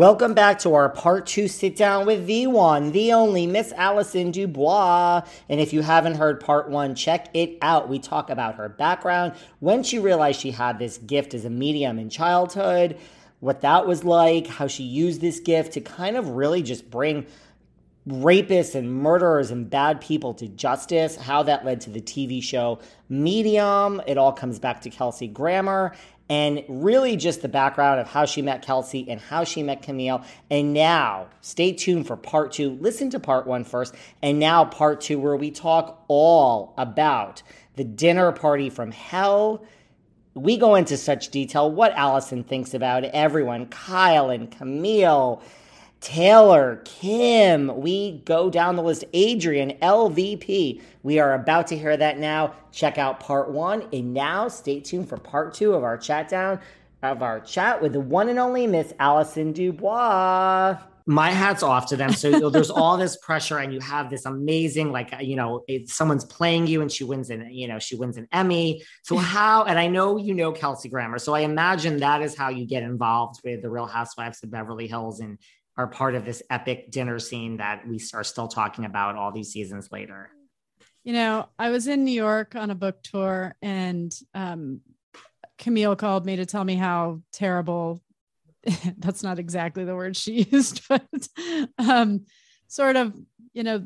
Welcome back to our part two sit down with the one, the only Miss Allison Dubois. And if you haven't heard part one, check it out. We talk about her background, when she realized she had this gift as a medium in childhood, what that was like, how she used this gift to kind of really just bring rapists and murderers and bad people to justice, how that led to the TV show Medium. It all comes back to Kelsey Grammer and really just the background of how she met Kelsey and how she met Camille. And now, stay tuned for part two. Listen to part one first, and now part two, where we talk all about the dinner party from hell. We go into such detail what Allison thinks about everyone Kyle and Camille. Taylor, Kim, we go down the list. Adrian, LVP. We are about to hear that now. Check out part one. And now stay tuned for part two of our chat down of our chat with the one and only Miss Allison Dubois. My hat's off to them. So there's all this pressure, and you have this amazing, like you know, someone's playing you, and she wins an, you know, she wins an Emmy. So how? And I know you know Kelsey Grammer, so I imagine that is how you get involved with the Real Housewives of Beverly Hills and are part of this epic dinner scene that we are still talking about all these seasons later. You know, I was in New York on a book tour and um, Camille called me to tell me how terrible that's not exactly the word she used, but um, sort of, you know,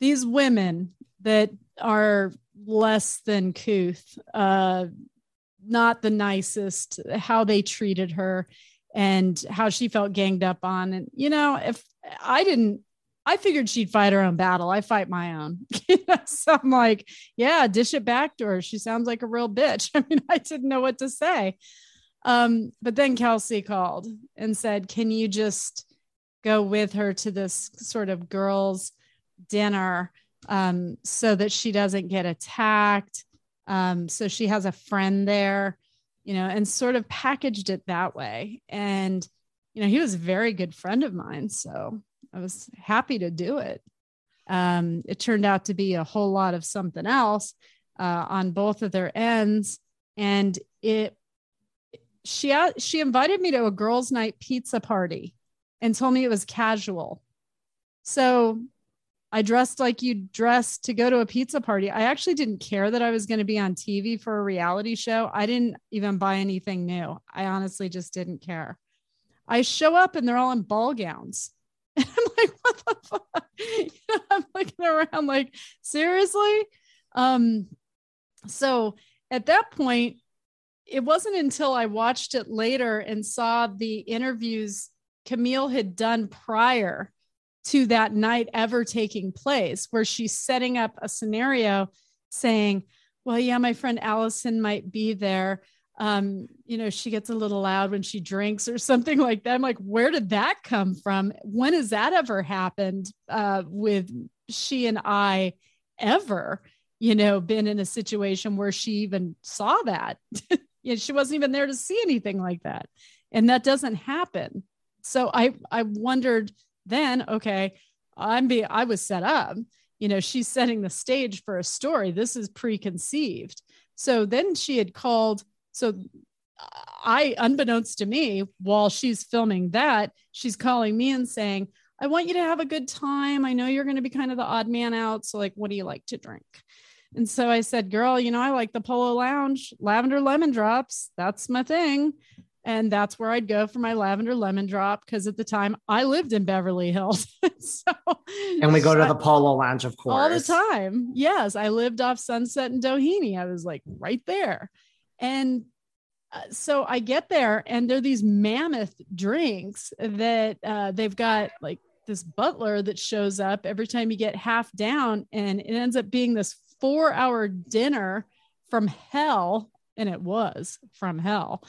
these women that are less than couth, uh, not the nicest, how they treated her and how she felt ganged up on. And, you know, if I didn't, I figured she'd fight her own battle. I fight my own. so I'm like, yeah, dish it back to her. She sounds like a real bitch. I mean, I didn't know what to say. Um, but then Kelsey called and said, Can you just go with her to this sort of girls' dinner um, so that she doesn't get attacked? Um, so she has a friend there you know, and sort of packaged it that way. And, you know, he was a very good friend of mine. So I was happy to do it. Um, it turned out to be a whole lot of something else uh, on both of their ends. And it, she, she invited me to a girls' night pizza party and told me it was casual. So I dressed like you dressed to go to a pizza party. I actually didn't care that I was going to be on TV for a reality show. I didn't even buy anything new. I honestly just didn't care. I show up and they're all in ball gowns. And I'm like, what the fuck? You know, I'm looking around like, seriously? Um, so at that point, it wasn't until I watched it later and saw the interviews Camille had done prior to that night ever taking place, where she's setting up a scenario saying, Well, yeah, my friend Allison might be there. Um, you know, she gets a little loud when she drinks or something like that. I'm like, where did that come from? When has that ever happened uh, with she and I ever, you know, been in a situation where she even saw that? you know, she wasn't even there to see anything like that. And that doesn't happen. So I I wondered then okay i'm be i was set up you know she's setting the stage for a story this is preconceived So then she had called. So I, unbeknownst to me, while she's filming that, she's calling me and saying, I want you to have a good time. I know you're going to be kind of the odd man out. So, like, what do you like to drink? And so I said, Girl, you know, I like the Polo Lounge, lavender lemon drops. That's my thing. And that's where I'd go for my lavender lemon drop because at the time I lived in Beverly Hills. so, and we go to the Polo Lounge, of course. All the time. Yes. I lived off Sunset and Doheny. I was like right there. And uh, so I get there and there are these mammoth drinks that uh, they've got like this butler that shows up every time you get half down and it ends up being this four hour dinner from hell and it was from hell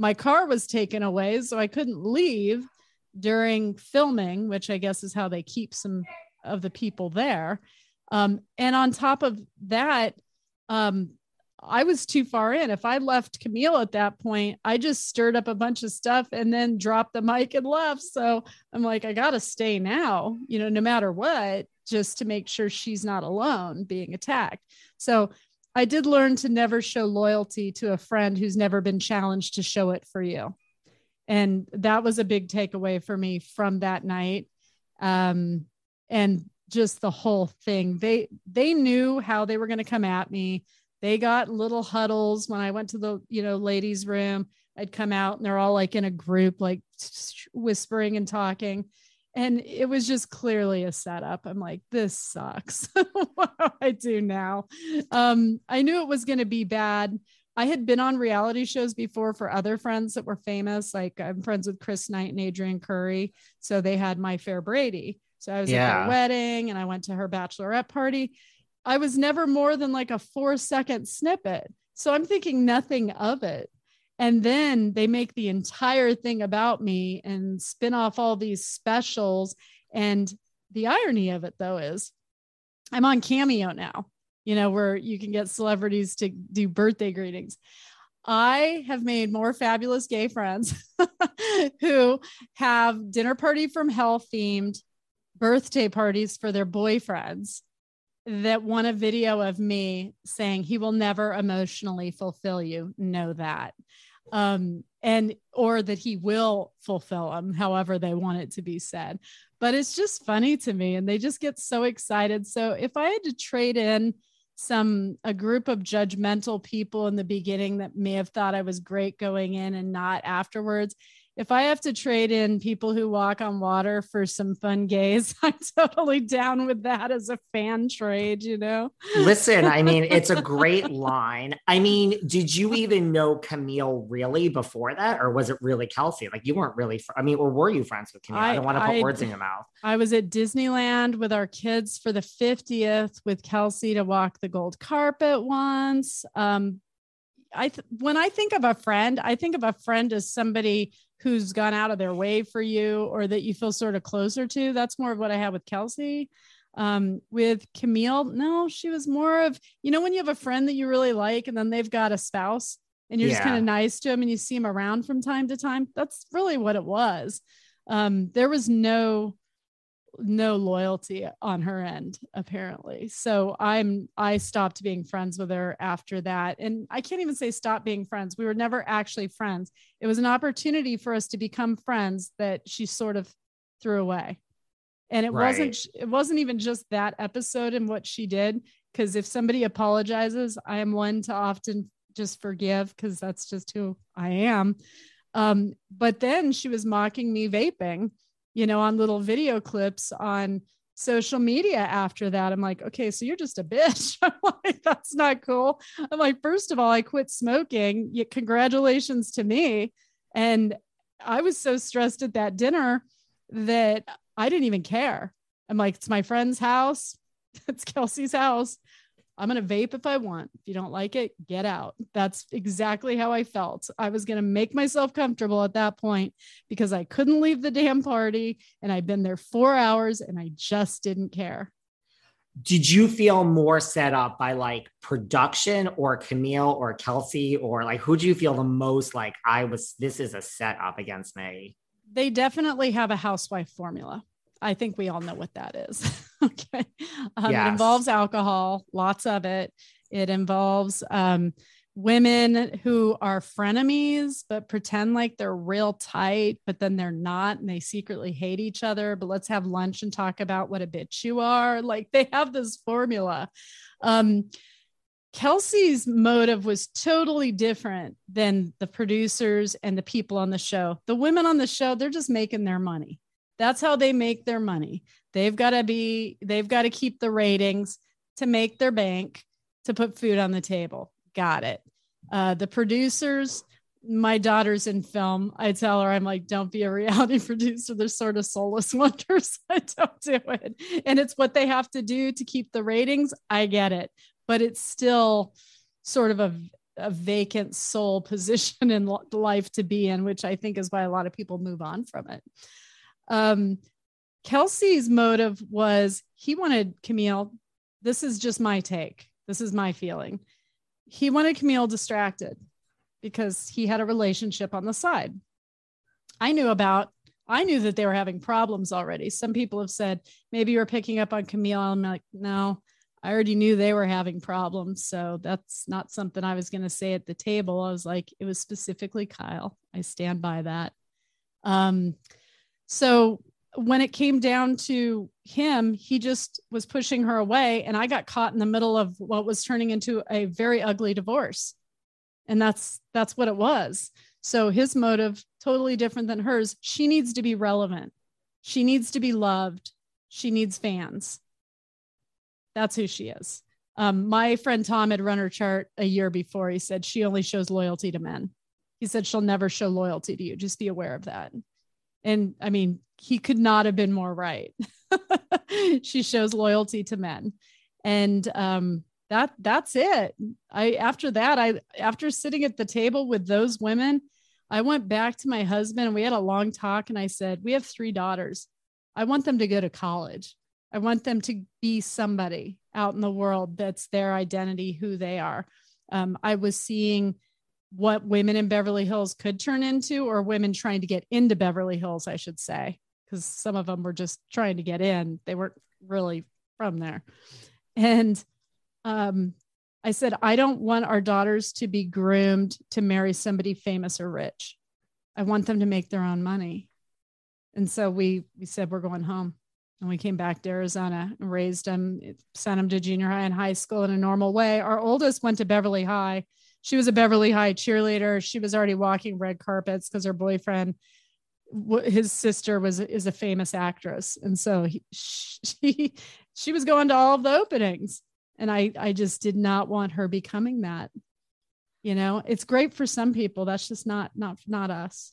my car was taken away so i couldn't leave during filming which i guess is how they keep some of the people there um, and on top of that um, I was too far in. If I left Camille at that point, I just stirred up a bunch of stuff and then dropped the mic and left. So I'm like, I got to stay now, you know, no matter what, just to make sure she's not alone being attacked. So I did learn to never show loyalty to a friend who's never been challenged to show it for you. And that was a big takeaway for me from that night. Um, and just the whole thing. They they knew how they were going to come at me they got little huddles when I went to the, you know, ladies' room. I'd come out and they're all like in a group, like whispering and talking. And it was just clearly a setup. I'm like, this sucks. what do I do now? Um, I knew it was going to be bad. I had been on reality shows before for other friends that were famous. Like I'm friends with Chris Knight and Adrianne Curri. So they had My Fair Brady. So I was yeah. at their wedding and I went to her bachelorette party I was never more than like a four second snippet. So I'm thinking nothing of it. And then they make the entire thing about me and spin off all these specials. And the irony of it, though, is I'm on Cameo now, you know, where you can get celebrities to do birthday greetings. I have made more fabulous gay friends who have dinner party from hell themed birthday parties for their boyfriends that want a video of me saying he will never emotionally fulfill you know that um and or that he will fulfill them however they want it to be said. But it's just funny to me and they just get so excited. So if i had to trade in some a group of judgmental people in the beginning that may have thought i was great going in and not afterwards if I have to trade in people who walk on water for some fun gays, I'm totally down with that as a fan trade, you know? Listen, I mean, it's a great line. I mean, did you even know Camille really before that? Or was it really Kelsey? Like you weren't really, fr- I mean, or were you friends with Camille? I, I don't want to put I, words in your mouth. I was at Disneyland with our kids for the 50th with Kelsey to walk the gold carpet once. Um, I th- when I think of a friend, I think of a friend as somebody who's gone out of their way for you or that you feel sort of closer to. That's more of what I had with Kelsey. Um, with Camille, no, she was more of, you know, when you have a friend that you really like and then they've got a spouse and you're yeah. just kind of nice to them and you see them around from time to time. That's really what it was. Um, there was no no loyalty on her end apparently. So i'm i stopped being friends with her after that. And i can't even say stop being friends. We were never actually friends. It was an opportunity for us to become friends that she sort of threw away. And it right. wasn't it wasn't even just that episode and what she did because if somebody apologizes i am one to often just forgive because that's just who i am. Um, but then she was mocking me vaping you know, on little video clips on social media after that. I'm like, okay, so you're just a bitch. I'm like, that's not cool. I'm like, first of all, I quit smoking. Congratulations to me. And I was so stressed at that dinner that I didn't even care. I'm like, it's my friend's house. It's Kelsey's house. I'm going to vape if I want. If you don't like it, get out. That's exactly how I felt. I was going to make myself comfortable at that point because I couldn't leave the damn party and I'd been there four hours and I just didn't care. Did you feel more set up by like production or Camille or Kelsey or like who do you feel the most like I was, this is a setup against me? They definitely have a housewife formula. I think we all know what that is. okay. Um, yes. It involves alcohol, lots of it. It involves um, women who are frenemies but pretend like they're real tight but then they're not and they secretly hate each other but let's have lunch and talk about what a bitch you are like they have this formula um kelsey's motive was totally different than the producers and the people on the show the women on the show they're just making their money that's how they make their money they've got to be they've got to keep the ratings to make their bank to put food on the table got it. Uh, the producers, my daughter's in film. I tell her, I'm like, don't be a reality producer. They're sort of soulless wonders. I don't do it. And it's what they have to do to keep the ratings. I get it. But it's still sort of a, a vacant soul position in life to be in, which I think is why a lot of people move on from it. Um, Kelsey's motive was he wanted Camille. This is just my take. This is my feeling he wanted Camille distracted because he had a relationship on the side. I knew about, I knew that they were having problems already. Some people have said, maybe you're picking up on Camille. I'm like, no, I already knew they were having problems. So that's not something I was going to say at the table. I was like, it was specifically Kyle. I stand by that. Um, so when it came down to him, he just was pushing her away. And I got caught in the middle of what was turning into a very ugly divorce. And that's that's what it was. So his motive totally different than hers. She needs to be relevant. She needs to be loved. She needs fans. That's who she is. Um, my friend Tom had run her chart a year before. He said she only shows loyalty to men. He said she'll never show loyalty to you. Just be aware of that. And I mean, he could not have been more right. she shows loyalty to men. And um, that that's it. I after that, I after sitting at the table with those women, I went back to my husband and we had a long talk and I said, "We have three daughters. I want them to go to college. I want them to be somebody out in the world that's their identity, who they are." Um, I was seeing what women in Beverly Hills could turn into, or women trying to get into Beverly Hills, I should say, because some of them were just trying to get in. They weren't really from there. And um, I said, I don't want our daughters to be groomed to marry somebody famous or rich. I want them to make their own money. And so we we said we're going home. And we came back to Arizona and raised them, sent them to junior high and high school in a normal way. Our oldest went to Beverly High she was a Beverly High cheerleader. She was already walking red carpets because her boyfriend, his sister, was is a famous actress, and so he, she she was going to all of the openings, and I I just did not want her becoming that. You know, it's great for some people. That's just not not not us.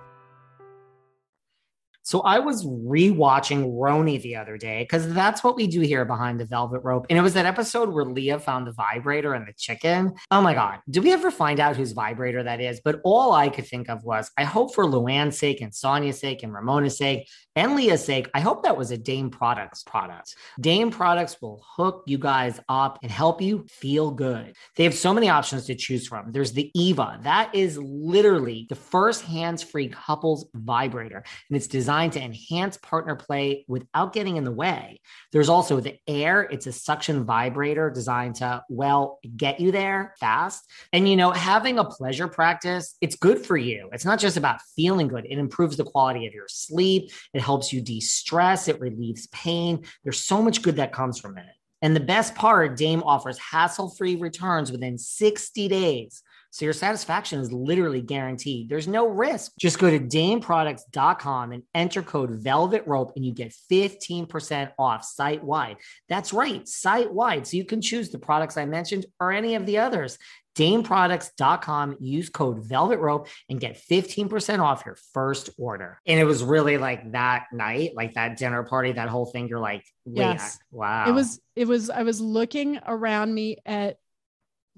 So I was rewatching RHONY the other day because that's what we do here behind the velvet rope. And it was that episode where Leah found the vibrator and the chicken. Oh my God. Did we ever find out whose vibrator that is? But all I could think of was I hope for Luann's sake and Sonja's sake and Ramona's sake and Leah's sake, I hope that was a Dame Products product. Dame Products will hook you guys up and help you feel good. They have so many options to choose from. There's the Eva. That is literally the first hands-free couples vibrator. And it's designed designed to enhance partner play without getting in the way. There's also the Aer. It's a suction vibrator designed to, well, get you there fast. And, you know, having a pleasure practice, it's good for you. It's not just about feeling good, it improves the quality of your sleep, it helps you de stress, it relieves pain. There's so much good that comes from it. And the best part, Dame offers hassle free returns within 60 days. So your satisfaction is literally guaranteed. There's no risk. Just go to dameproducts.com and enter code velvet rope and you get 15% off site wide. That's right, site wide. So you can choose the products I mentioned or any of the others. DameProducts.com, use code Velvet Rope and get 15% off your first order. And it was really like that night, like that dinner party, that whole thing. You're like, yes. wow. It was, it was, I was looking around me at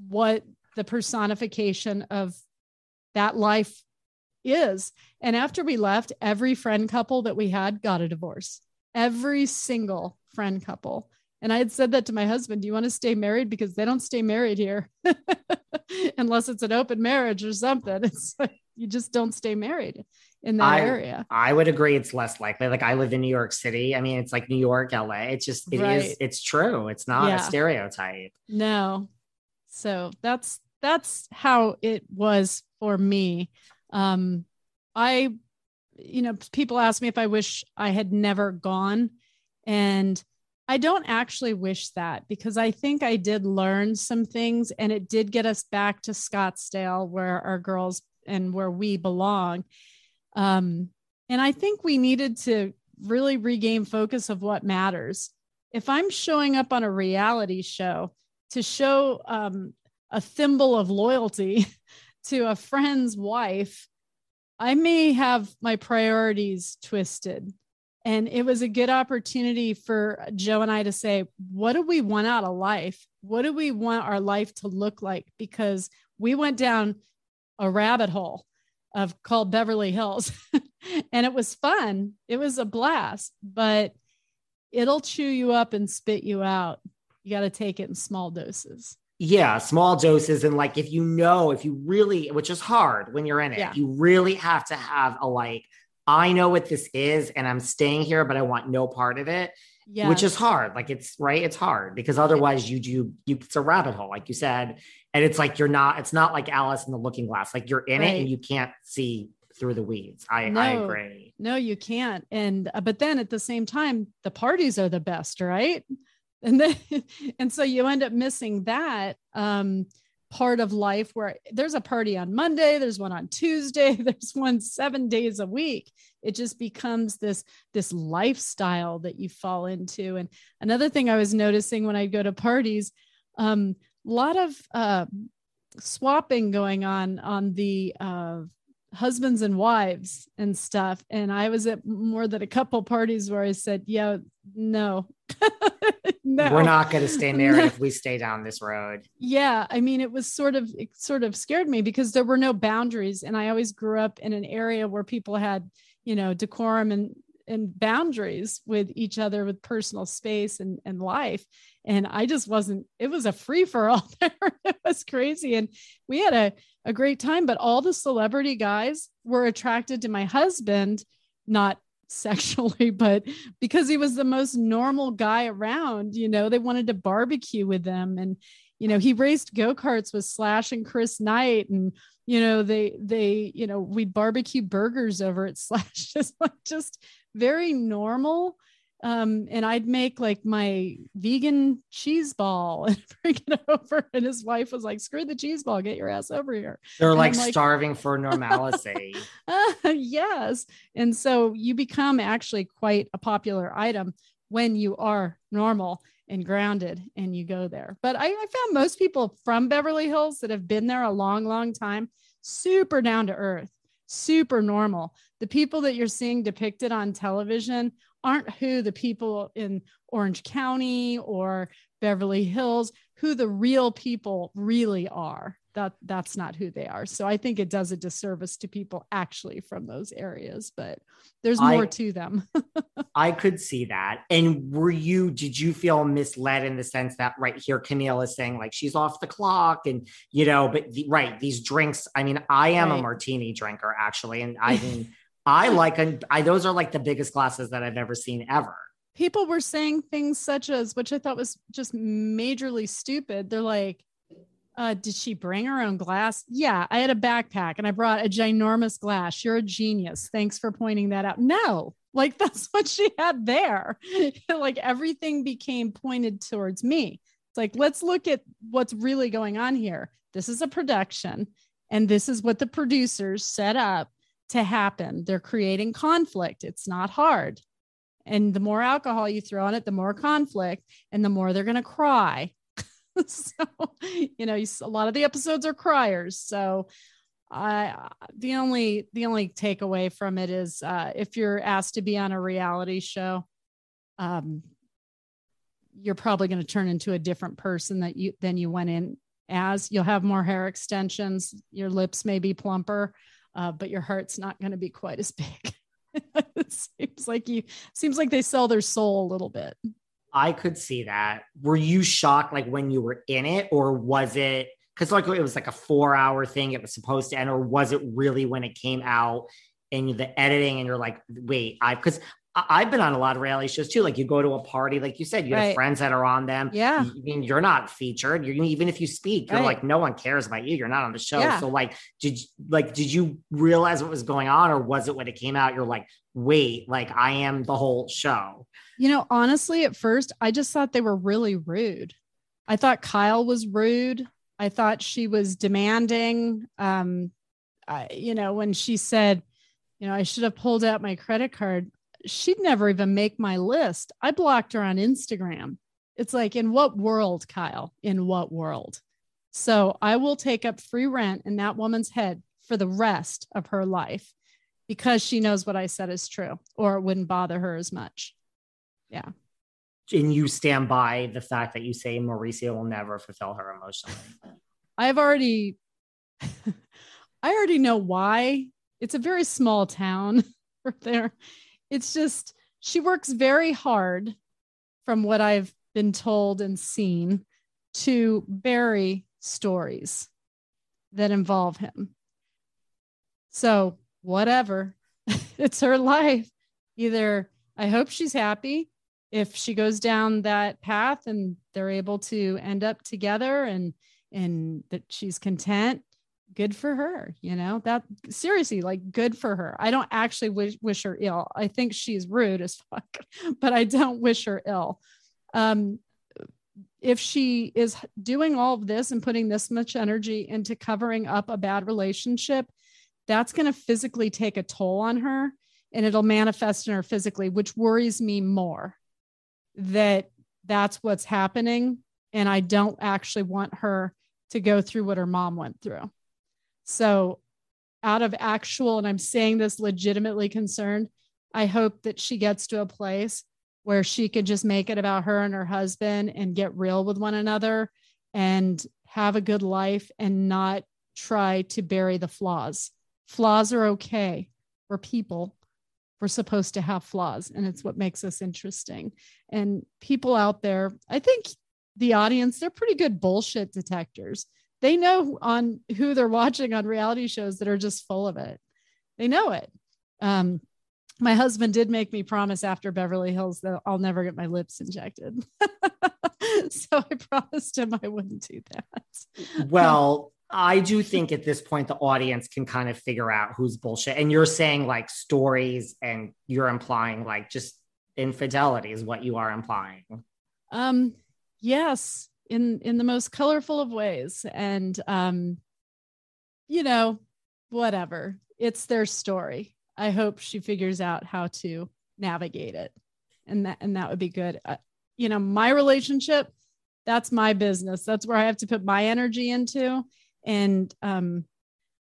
what the personification of that life is. And after we left, every friend couple that we had got a divorce. Every single friend couple. And I had said that to my husband, Do you want to stay married? Because they don't stay married here unless it's an open marriage or something. It's like you just don't stay married in that I, area. I would agree it's less likely. Like I live in New York City. I mean, it's like New York, LA. It's just it is. Right. it's true. It's not Yeah. a stereotype. No. So that's that's how it was for me. Um I you know, people ask me if I wish I had never gone and I don't actually wish that because I think I did learn some things and it did get us back to Scottsdale where our girls and where we belong. Um and I think we needed to really regain focus of what matters. If I'm showing up on a reality show to show um, a thimble of loyalty to a friend's wife, I may have my priorities twisted. And it was a good opportunity for Joe and I to say, what do we want out of life? What do we want our life to look like? Because we went down a rabbit hole of called Beverly Hills. and it was fun. It was a blast, but it'll chew you up and spit you out. You got to take it in small doses. Yeah, small doses. And like if you know, if you really, which is hard when you're in it, Yeah. you really have to have a like, I know what this is and I'm staying here, but I want no part of it. Yeah. which is hard. Like it's right, it's hard because otherwise you do you it's a rabbit hole, like you said, and it's like you're not. It's not like Alice in the Looking Glass. Like you're in it and you can't see through the weeds. I I agree. No, you can't. And uh, but then at the same time, the parties are the best, right? And then and so you end up missing that um part of life where there's a party on Monday, there's one on Tuesday, there's one 7 days a week. It just becomes this this lifestyle that you fall into. And another thing I was noticing when I go to parties, um a lot of uh swapping going on on the uh husbands and wives and stuff. And I was at more than a couple parties where I said, yeah, no, no, We're not going to stay married if we stay down this road. Yeah. I mean, it was sort of, it sort of scared me because there were no boundaries. And I always grew up in an area where people had, you know, decorum and, and boundaries with each other with personal space and, and life. And I just wasn't, it was a free for all there. it was crazy. And we had a, a great time, but all the celebrity guys were attracted to my husband, not sexually, but because he was the most normal guy around, you know, they wanted to barbecue with them. And, you know, he raced go-karts with Slash and Chris Knight. And, you know, they, they, you know, we'd barbecue burgers over at Slash, just like just very normal. Um, and I'd make like my vegan cheese ball and bring it over. And his wife was like, screw the cheese ball, get your ass over here. They're like, like- starving for normalcy. Uh, yes. And so you become actually quite a popular item when you are normal and grounded and you go there. But I, I found most people from Beverly Hills that have been there a long, long time, super down to earth, super normal. The people that you're seeing depicted on television aren't who the people in Orange County or Beverly Hills, who the real people really are. That that's not who they are. So I think it does a disservice to people actually from those areas, but there's I- more to them. I could see that. And were you, did you feel misled in the sense that right here, Camille is saying like she's off the clock and, you know, but the, right, these drinks, I mean, I am a martini drinker actually. And I mean, I like, I, those are like the biggest glasses that I've ever seen ever. people were saying things such as, which I thought was just majorly stupid. They're like, uh, did she bring her own glass? Yeah, I had a backpack and I brought a ginormous glass. You're a genius. Thanks for pointing that out. No, like that's what she had there. like everything became pointed towards me. It's like, let's look at what's really going on here. This is a production, and this is what the producers set up to happen. They're creating conflict. It's not hard. And the more alcohol you throw on it, the more conflict and the more they're going to cry. so, you know, you, a lot of the episodes are criers. So, I the only the only takeaway from it is uh, if you're asked to be on a reality show, um, you're probably going to turn into a different person that you than you went in as you'll have more hair extensions, your lips may be plumper, uh, but your heart's not going to be quite as big. it seems like you seems like they sell their soul a little bit. I could see that. Were you shocked like when you were in it, or was it because like it was like a four hour thing it was supposed to end, or was it really when it came out and the editing and you're like, wait, I because I've been on a lot of reality shows too. Like you go to a party, like you said, you right. have friends that are on them. Yeah. I mean, you're not featured. You're even if you speak, you're right. like, no one cares about you. You're not on the show. Yeah. So like, did like, did you realize what was going on or was it when it came out? You're like, wait, like I am the whole show. You know, honestly, at first I just thought they were really rude. I thought Kyle was rude. I thought she was demanding. Um, I, you know, when she said, you know, I should have pulled out my credit card she'd never even make my list. I blocked her on Instagram. It's like, in what world, Kyle? In what world? So I will take up free rent in that woman's head for the rest of her life because she knows what I said is true or it wouldn't bother her as much. Yeah. And you stand by the fact that you say Mauricio will never fulfill her emotionally. I've already, I already know why. It's a very small town there it's just she works very hard from what I've been told and seen to bury stories that involve him. So, whatever, it's her life. Either I hope she's happy if she goes down that path and they're able to end up together and and that she's content good for her you know that seriously like good for her. I don't actually wish, wish her ill. I think she's rude as fuck but i don't wish her ill. Um if she is doing all of this and putting this much energy into covering up a bad relationship that's going to physically take a toll on her and it'll manifest in her physically which worries me more that that's what's happening and i don't actually want her to go through what her mom went through so, out of actual, and I'm saying this legitimately concerned, I hope that she gets to a place where she can just make it about her and her husband and get real with one another and have a good life and not try to bury the flaws. Flaws are okay. We're people. We're supposed to have flaws, and it's what makes us interesting. And people out there, I think the audience, they're pretty good bullshit detectors they know on who they're watching on reality shows that are just full of it. They know it. Um, my husband did make me promise after Beverly Hills that I'll never get my lips injected. so I promised him I wouldn't do that. well, I do think at this point the audience can kind of figure out who's bullshit. And you're saying like stories and you're implying like just infidelity is what you are implying. Um yes, in in the most colorful of ways. And um you know whatever. It's their story. I hope she figures out how to navigate it. And that and that would be good. Uh, you know my relationship that's my business. That's where i have to put my energy into. And um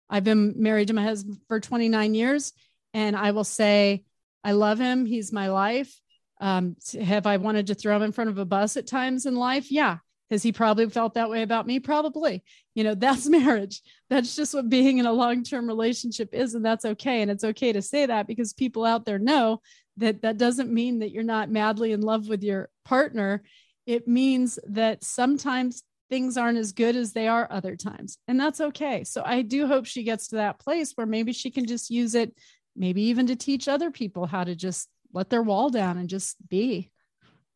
i've been married to my husband for 29 years. And i will say i love him. He's my life. Um have i wanted to throw him in front of a bus at times in life? Yeah has he probably felt that way about me? Probably. You know, that's marriage. That's just what being in a long term relationship is. And that's okay. And it's okay to say that because people out there know that that doesn't mean that you're not madly in love with your partner. It means that sometimes things aren't as good as they are other times. And that's okay. So I do hope she gets to that place where maybe she can just use it, maybe even to teach other people how to just let their wall down and just be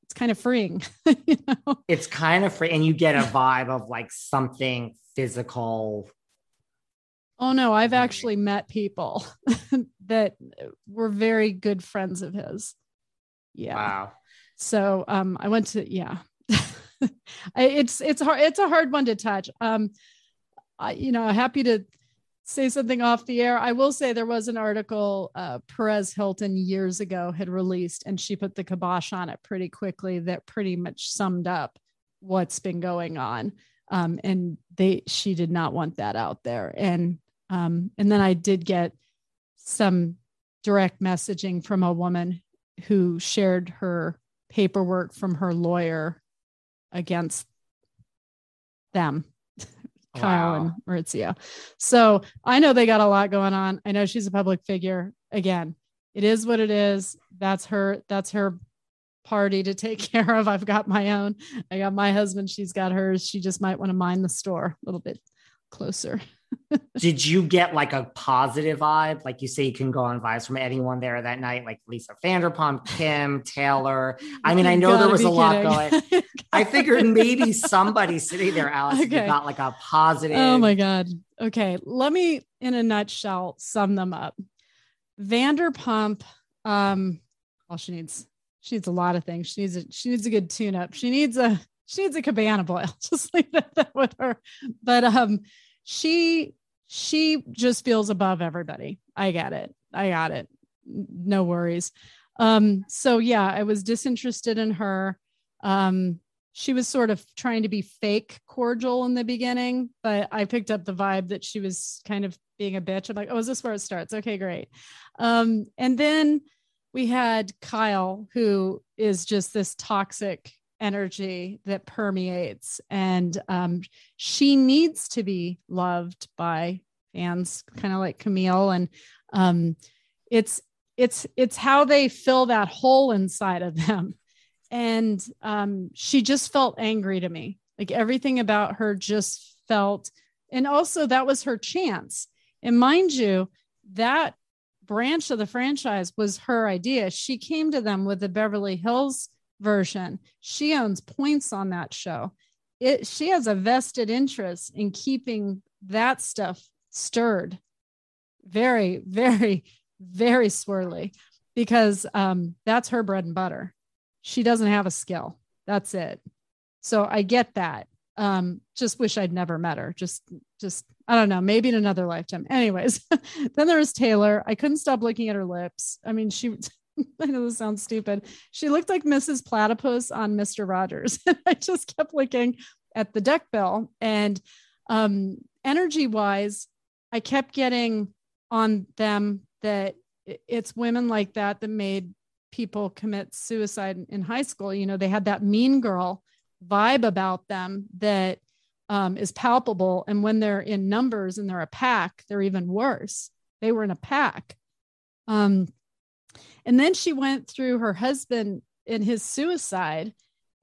it's kind of freeing. you know? It's kind of free, and you get a vibe of like something physical. Oh no, I've actually met people that were very good friends of his. Yeah. Wow. So um I went to yeah. it's it's hard it's a hard one to touch. Um I you know, happy to say something off the air. I will say there was an article uh, Perez Hilton years ago had released, and she put the kibosh on it pretty quickly that pretty much summed up what's been going on. Um, and they she did not want that out there. And um, and then I did get some direct messaging from a woman who shared her paperwork from her lawyer against them Kyle wow. and Mauricio. So I know they got a lot going on. I know she's a public figure. Again, it is what it is. That's her, that's her party to take care of. I've got my own. I got my husband. She's got hers. She just might want to mind the store a little bit closer. Did you get like a positive vibe? Like you say, you can go on vibes from anyone there that night, like Lisa Vanderpump, Kim, Taylor. I mean, I know there was a lot going. I figured maybe somebody sitting there, Alice, okay. got like a positive. Oh my God. Okay. Let me, in a nutshell, sum them up. Vanderpump, um, well, she needs she needs a lot of things. She needs a she needs a good tune up. She needs a she needs a cabana boy. I'll just leave it that with her. But um she she just feels above everybody. I get it. I got it. No worries. Um, so yeah, I was disinterested in her. Um, she was sort of trying to be fake cordial in the beginning, but I picked up the vibe that she was kind of being a bitch. I'm like, oh, is this where it starts? Okay, great. Um, and then we had Kyle, who is just this toxic energy that permeates, and um, she needs to be loved by fans, kind of like Camille, and um, it's it's it's how they fill that hole inside of them. And um, she just felt angry to me. Like everything about her just felt, and also that was her chance. And mind you, that branch of the franchise was her idea. She came to them with the Beverly Hills version. She owns points on that show. It she has a vested interest in keeping that stuff stirred very, very, very swirly because um, that's her bread and butter. She doesn't have a skill. That's it. So I get that. Um, just wish I'd never met her. Just, just I don't know, maybe in another lifetime. Anyways, then there was Taylor. I couldn't stop looking at her lips. I mean, she, I know this sounds stupid. She looked like Mrs. Platypus on Mr. Rogers. I just kept looking at the deck bill. And um, energy wise, I kept getting on them that it's women like that that made people commit suicide in high school. You know, they had that mean girl vibe about them that um, is palpable. And when they're in numbers and they're a pack, they're even worse. They were in a pack. Um, and then she went through her husband and his suicide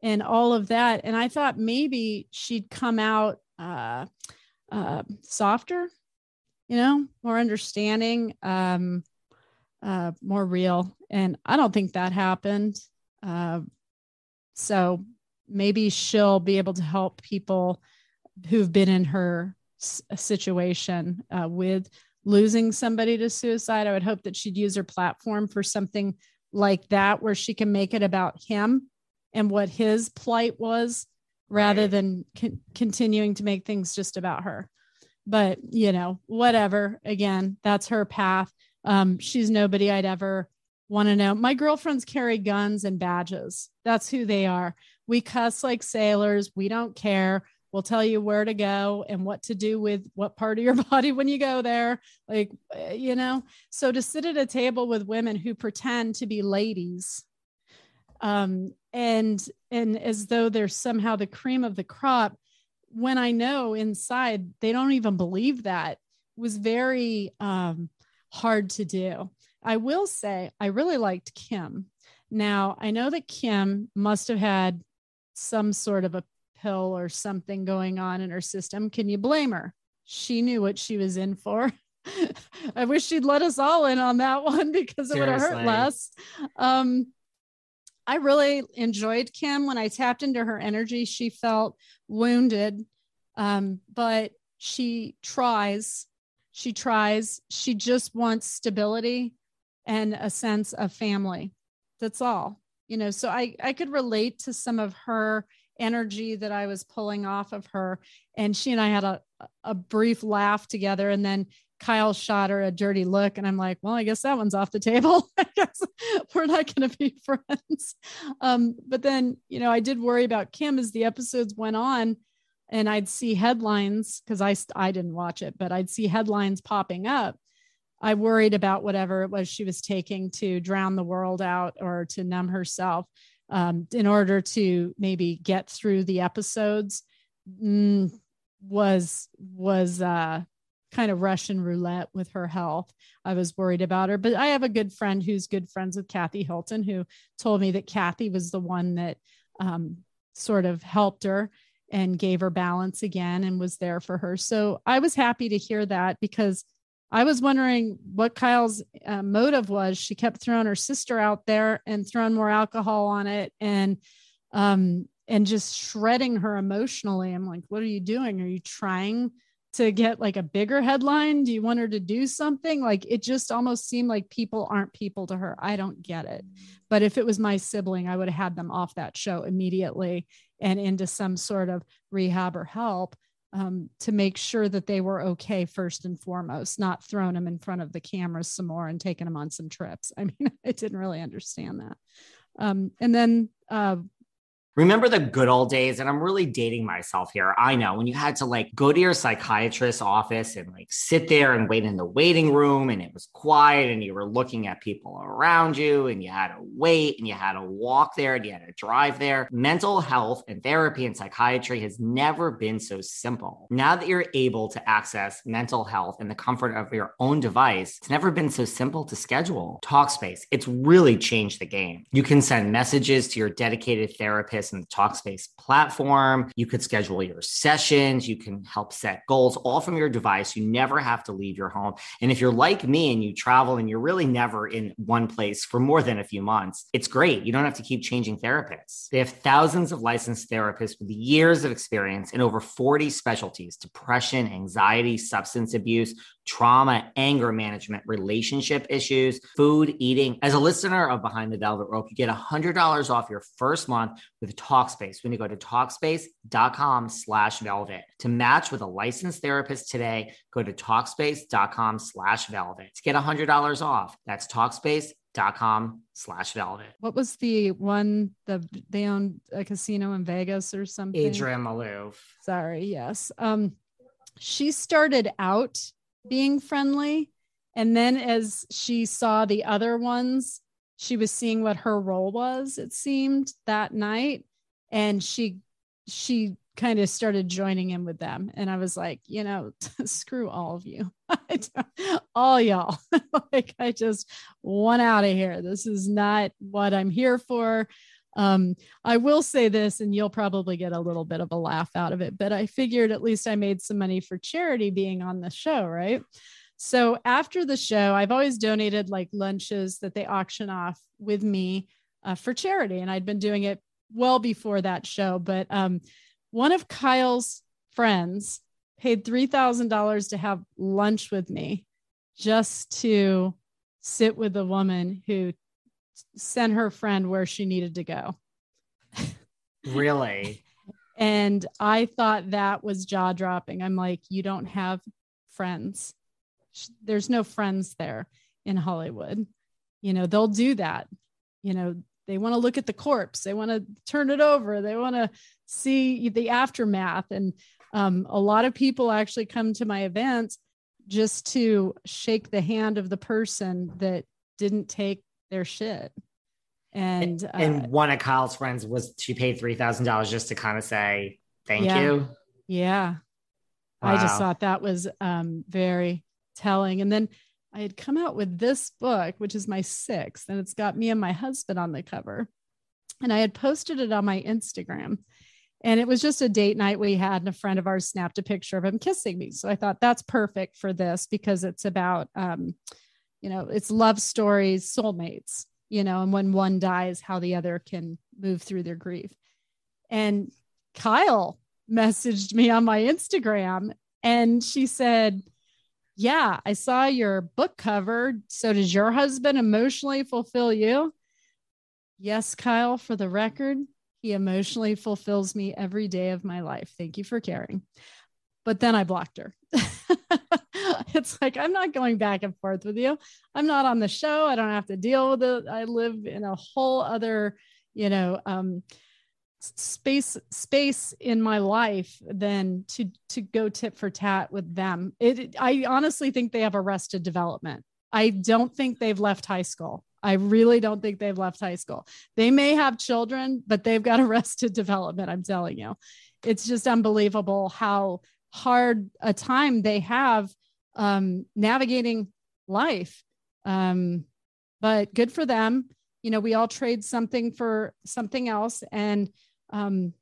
and all of that. And I thought maybe she'd come out uh, uh, softer, you know, more understanding, um, uh, more real. And I don't think that happened. Uh, so maybe she'll be able to help people who've been in her situation uh, with losing somebody to suicide. I would hope that she'd use her platform for something like that, where she can make it about him and what his plight was rather right. than con- continuing to make things just about her. But, you know, whatever. Again, that's her path. Um, she's nobody I'd ever want to know. My girlfriends carry guns and badges. That's who they are. We cuss like sailors. We don't care We'll tell you where to go and what to do with what part of your body when you go there. Like, eh, you know, so to sit at a table with women who pretend to be ladies um, and and as though they're somehow the cream of the crop when I know inside they don't even believe that was very um, hard to do. I will say I really liked Kim. Now I know that Kim must have had some sort of a pill or something going on in her system. Can you blame her? She knew what she was in for. I wish she'd let us all in on that one because it would have hurt less. Um, I really enjoyed Kim when I tapped into her energy. She felt wounded, um, but she tries. She tries. She just wants stability and a sense of family. That's all. You know, so I I could relate to some of her energy that I was pulling off of her. And she and I had a, a brief laugh together. And then Kyle shot her a dirty look. And I'm like, well, I guess that one's off the table. I guess we're not going to be friends. Um, but then, you know, I did worry about Kim as the episodes went on and I'd see headlines because I, I didn't watch it, but I'd see headlines popping up. I worried about whatever it was she was taking to drown the world out or to numb herself um, in order to maybe get through the episodes. Mm, was was uh kind of Russian roulette with her health. I was worried about her, but I have a good friend who's good friends with Kathy Hilton who told me that Kathy was the one that um, sort of helped her and gave her balance again and was there for her. So I was happy to hear that because I was wondering what Kyle's uh, motive was. She kept throwing her sister out there and throwing more alcohol on it and um and just shredding her emotionally. I'm like, what are you doing? Are you trying to get like a bigger headline? Do you want her to do something? Like it just almost seemed like people aren't people to her. I don't get it. But if it was my sibling, I would have had them off that show immediately and into some sort of rehab or help um, to make sure that they were okay first and foremost, not throwing them in front of the cameras some more and taking them on some trips. I mean, I didn't really understand that. Um, and then uh, Remember the good old days? And I'm really dating myself here. I know when you had to like go to your psychiatrist's office and like sit there and wait in the waiting room and it was quiet and you were looking at people around you and you had to wait and you had to walk there and you had to drive there. Mental health and therapy and psychiatry has never been so simple. Now that you're able to access mental health in the comfort of your own device, it's never been so simple to schedule. Talkspace, it's really changed the game. You can send messages to your dedicated therapist in the Talkspace platform. You could schedule your sessions. You can help set goals all from your device. You never have to leave your home. And if you're like me and you travel and you're really never in one place for more than a few months, it's great. You don't have to keep changing therapists. They have thousands of licensed therapists with years of experience in over 40 specialties depression, anxiety, substance abuse trauma, anger management, relationship issues, food, eating. As a listener of Behind the Velvet Rope, you get $100 off your first month with Talkspace when you go to Talkspace.com slash velvet. To match with a licensed therapist today, go to Talkspace.com slash velvet to get $100 off. That's Talkspace.com slash velvet. What was the one that they owned a casino in Vegas or something? Adrienne Maloof. Sorry, yes. Um, she started out being friendly. And then as she saw the other ones, she was seeing what her role was, it seemed that night. And she, she kind of started joining in with them. And I was like, you know, screw all of you, all y'all. like, I just want out of here. This is not what I'm here for. Um, I will say this, and you'll probably get a little bit of a laugh out of it, but I figured at least I made some money for charity being on the show, right? So after the show, I've always donated like lunches that they auction off with me uh, for charity, and I'd been doing it well before that show. But um, one of Kyle's friends paid three thousand dollars to have lunch with me, just to sit with a woman who sent her friend where she needed to go. Really? and I thought that was jaw dropping. I'm like, you don't have friends. There's no friends there in Hollywood. You know, they'll do that. You know, they want to look at the corpse, they want to turn it over, they want to see the aftermath. And um, a lot of people actually come to my events just to shake the hand of the person that didn't take their shit. And uh, and one of Kyle's friends was she paid three thousand dollars just to kind of say thank yeah, you. Yeah. Wow. I just thought that was um, very telling. And then I had come out with this book, which is my sixth, and it's got me and my husband on the cover. And I had posted it on my Instagram. And it was just a date night we had, and a friend of ours snapped a picture of him kissing me. So I thought that's perfect for this because it's about um, you know it's love stories soulmates you know and when one dies how the other can move through their grief. And kyle messaged me on my instagram and she said yeah i saw your book cover. So does your husband emotionally fulfill you? Yes kyle for the record he emotionally fulfills me every day of my life. Thank you for caring. But then i blocked her it's like I'm not going back and forth with you. I'm not on the show. I don't have to deal with it. I live in a whole other, you know, um, space space in my life than to to go tit for tat with them. It I honestly think they have arrested development. I don't think they've left high school. I really don't think they've left high school. They may have children, but they've got arrested development, I'm telling you. It's just unbelievable how hard a time they have um, navigating life. Um, but good for them. You know, we all trade something for something else, and um,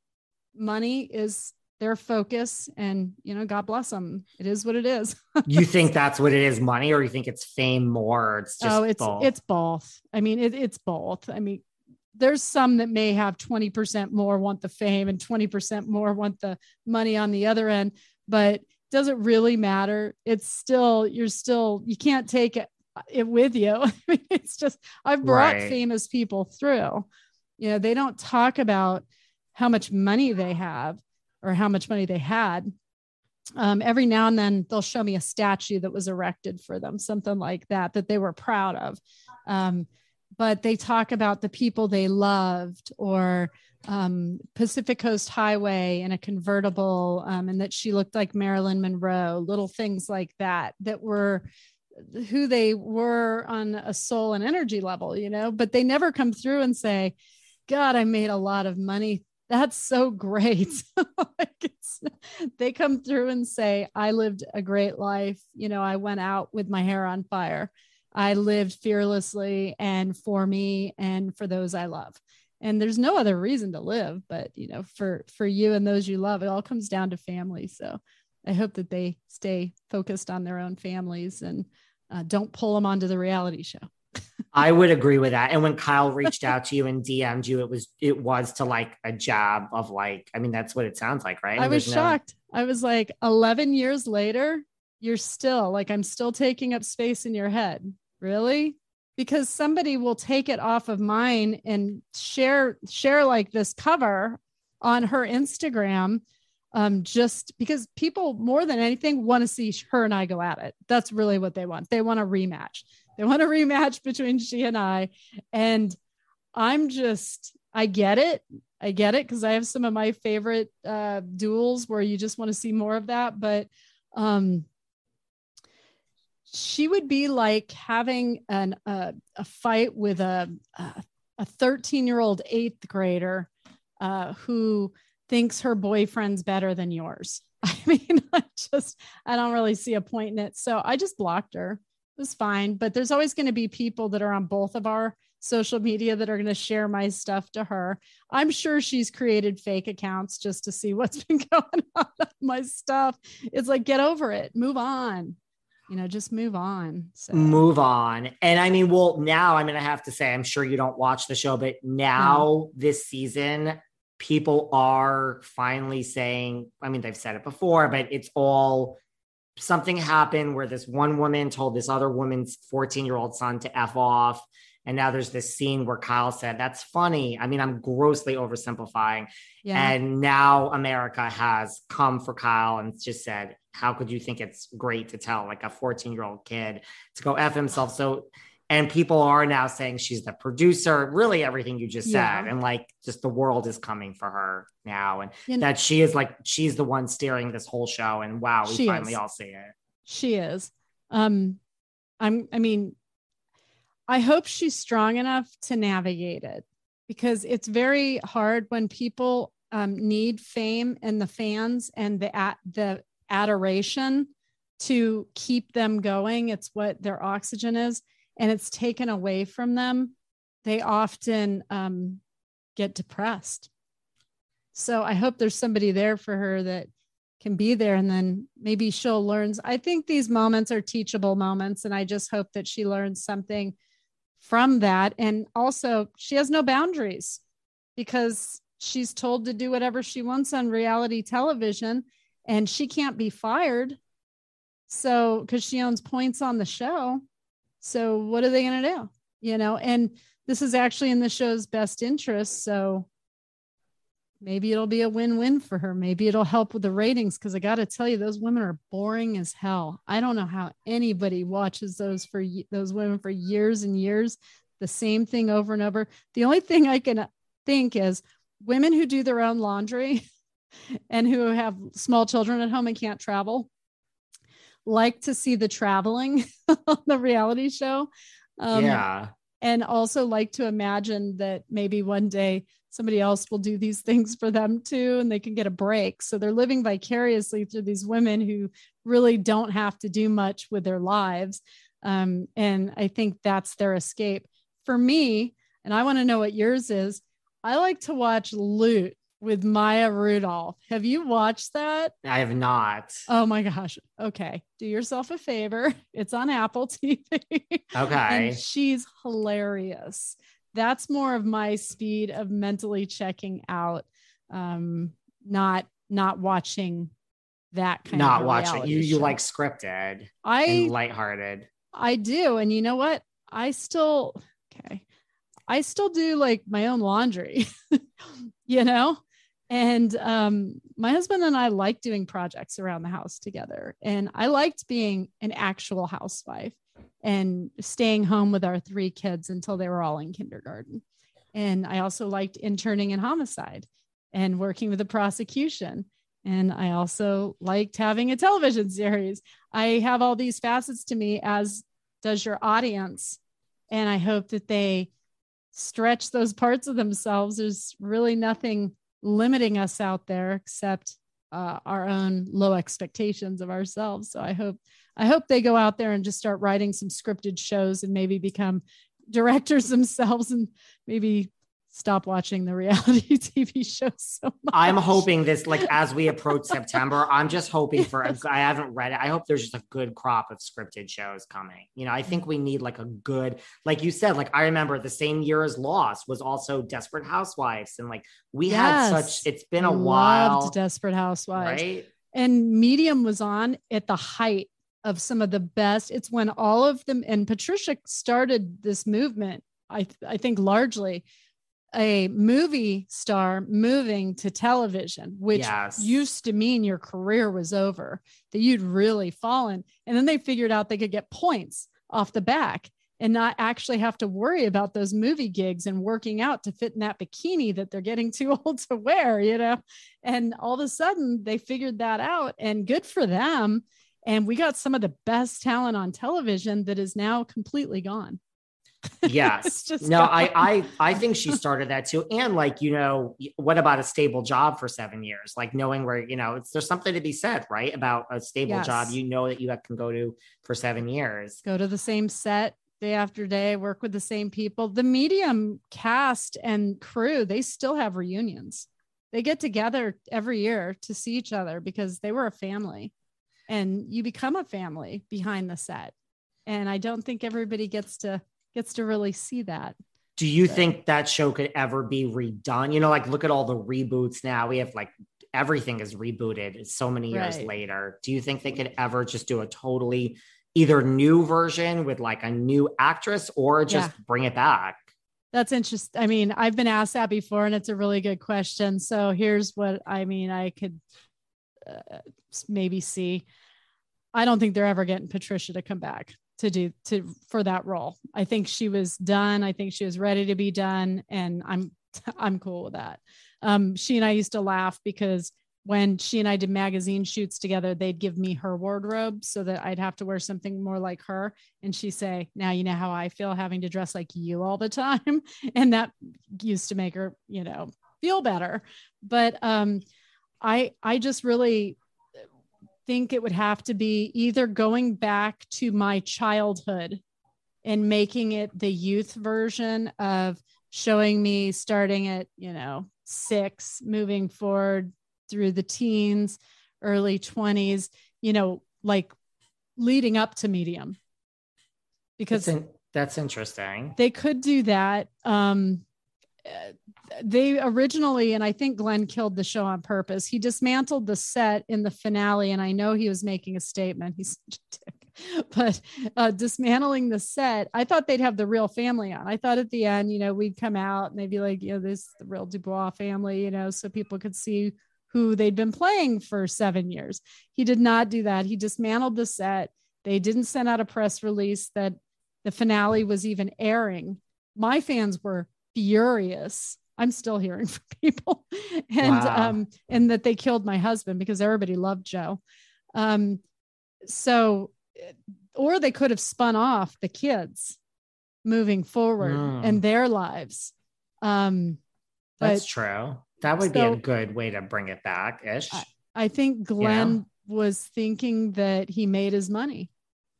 money is their focus. And you know, God bless them. It is what it is. you think that's what it is, money, or you think it's fame more? It's just oh, it's both? it's both. I mean, it, it's both. I mean, there's some that may have 20% more want the fame and 20% more want the money on the other end, but doesn't really matter. It's still, you're still, you can't take it, it with you. It's just, I've brought right. famous people through. You know, they don't talk about how much money they have or how much money they had. Um, every now and then they'll show me a statue that was erected for them, something like that, that they were proud of. Um, but they talk about the people they loved or um, Pacific Coast Highway in a convertible, um, and that she looked like Marilyn Monroe, little things like that, that were who they were on a soul and energy level, you know, but they never come through and say, God, I made a lot of money. That's so great. like they come through and say, I lived a great life. You know, I went out with my hair on fire. I lived fearlessly and for me and for those I love. And there's no other reason to live, but you know, for for you and those you love, it all comes down to family. So I hope that they stay focused on their own families and uh, don't pull them onto the reality show. I would agree with that. And when Kyle reached out to you and DM'd you, it was it was to like a job of like, I mean, that's what it sounds like, right? I was shocked. No... I was like, 11 years later, you're still like, I'm still taking up space in your head really because somebody will take it off of mine and share share like this cover on her instagram um, just because people more than anything want to see her and i go at it. That's really what they want. They want a rematch. They want a rematch between she and i. And i'm just i get it. I get it because i have some of my favorite uh, duels where you just want to see more of that. But um she would be like having an uh, a fight with a a 13 year old eighth grader uh, who thinks her boyfriend's better than yours. I mean, I just I don't really see a point in it, so I just blocked her. It was fine, but there's always going to be people that are on both of our social media that are going to share my stuff to her. I'm sure she's created fake accounts just to see what's been going on my stuff. It's like get over it, move on you know, just move on. So. Move on. And I mean, well, now, I mean, I have to say, I'm sure you don't watch the show, but now mm-hmm. this season, people are finally saying, I mean, they've said it before, but it's all something happened where this one woman told this other woman's 14 year old son to F off. And now there's this scene where Kyle said, That's funny. I mean, I'm grossly oversimplifying. Yeah. And now America has come for Kyle and just said, How could you think it's great to tell like a 14 year old kid to go F himself? So, and people are now saying she's the producer, really everything you just yeah. said. And like, just the world is coming for her now. And you know, that she is like, she's the one steering this whole show. And wow, we finally is. all see it. She is. Um, I'm, I mean, I hope she's strong enough to navigate it because it's very hard when people um, need fame and the fans and the at the adoration to keep them going. It's what their oxygen is, and it's taken away from them. They often um, get depressed. So I hope there's somebody there for her that can be there and then maybe she'll learn. I think these moments are teachable moments, and I just hope that she learns something from that. And also, she has no boundaries because she's told to do whatever she wants on reality television and she can't be fired. So, because she owns points on the show. So, what are they going to do? You know, and this is actually in the show's best interest. So, maybe it'll be a win-win for her. Maybe it'll help with the ratings because i got to tell you those women are boring as hell. I don't know how anybody watches those for those women for years and years the same thing over and over. The only thing i can think is women who do their own laundry and who have small children at home and can't travel like to see the traveling on the reality show. Um, yeah. and also like to imagine that maybe one day somebody else will do these things for them too and they can get a break so they're living vicariously through these women who really don't have to do much with their lives um, and i think that's their escape for me and i want to know what yours is i like to watch loot with Maya Rudolph. Have you watched that? I have not. Oh my gosh. Okay. Do yourself a favor. It's on Apple TV. Okay. and she's hilarious. That's more of my speed of mentally checking out. Um, not not watching that kind not of not watching. You you show. like scripted I and lighthearted. I do. And you know what? I still, okay. I still do like my own laundry, you know? And um, my husband and I like doing projects around the house together. And I liked being an actual housewife and staying home with our three kids until they were all in kindergarten. And I also liked interning in homicide and working with the prosecution. And I also liked having a television series. I have all these facets to me, as does your audience. And I hope that they stretch those parts of themselves. There's really nothing limiting us out there except uh, our own low expectations of ourselves. So I hope I hope they go out there and just start writing some scripted shows and maybe become directors themselves and maybe stop watching the reality TV shows so much. I'm hoping this, like, as we approach September, I'm just hoping for. A, I haven't read it. I hope there's just a good crop of scripted shows coming. You know, I think we need like a good, like you said, like I remember the same year as Lost was also Desperate Housewives, and like we had such. It's been a Loved while, Desperate Housewives. right? and medium was on at the height of some of the best it's when all of them and patricia started this movement i i think largely a movie star moving to television which Yes. used to mean your career was over that you'd really fallen and then they figured out they could get points off the back and not actually have to worry about those movie gigs and working out to fit in that bikini that they're getting too old to wear, you know? And all of a sudden they figured that out and good for them. And we got some of the best talent on television that is now completely gone. Yes. Just no, I, gone. I I think she started that too. And like, you know, what about a stable job for seven years? Like knowing where, you know, it's there's something to be said, right? About a stable job you know that you can go to for seven years. Go to the same set day after day, work with the same people. The medium cast and crew, they still have reunions. They get together every year to see each other because they were a family and you become a family behind the set. And I don't think everybody gets to gets to really see that. Do you think that show could ever be redone? You know, like look at all the reboots now. We have like everything is rebooted so many years Right. later. Do you think they could ever just do a totally either new version with like a new actress or just bring it back? That's interesting. I mean, I've been asked that before, and it's a really good question. So here's what I mean. I could maybe see. I don't think they're ever getting Patricia to come back to do to for that role. I think she was done. I think she was ready to be done, and I'm I'm cool with that. Um, she and I used to laugh because when she and I did magazine shoots together, they'd give me her wardrobe so that I'd have to wear something more like her. And she'd say, Now you know how I feel having to dress like you all the time. And that used to make her, you know, feel better. But um, I I just really think it would have to be either going back to my childhood and making it the youth version of showing me starting at, you know, six, moving forward through the teens, early 20s, you know, like leading up to medium. Because That's, in- that's interesting. they could do that. Um, they originally, and I think Glenn killed the show on purpose. He dismantled the set in the finale, and I know he was making a statement. He's. But uh, dismantling the set, I thought they'd have the real family on. I thought at the end, you know, we'd come out and they'd be like, you know, this is the real Dubois family, you know, so people could see who they'd been playing for seven years. He did not do that. He dismantled the set. They didn't send out a press release that the finale was even airing. My fans were furious. I'm still hearing from people, and Wow. um, and that they killed my husband because everybody loved Joe. Um, so, or they could have spun off the kids moving forward Mm. in their lives. Um, That's true. That would be a good way to bring it back ish. I- I think Glenn was thinking that he made his money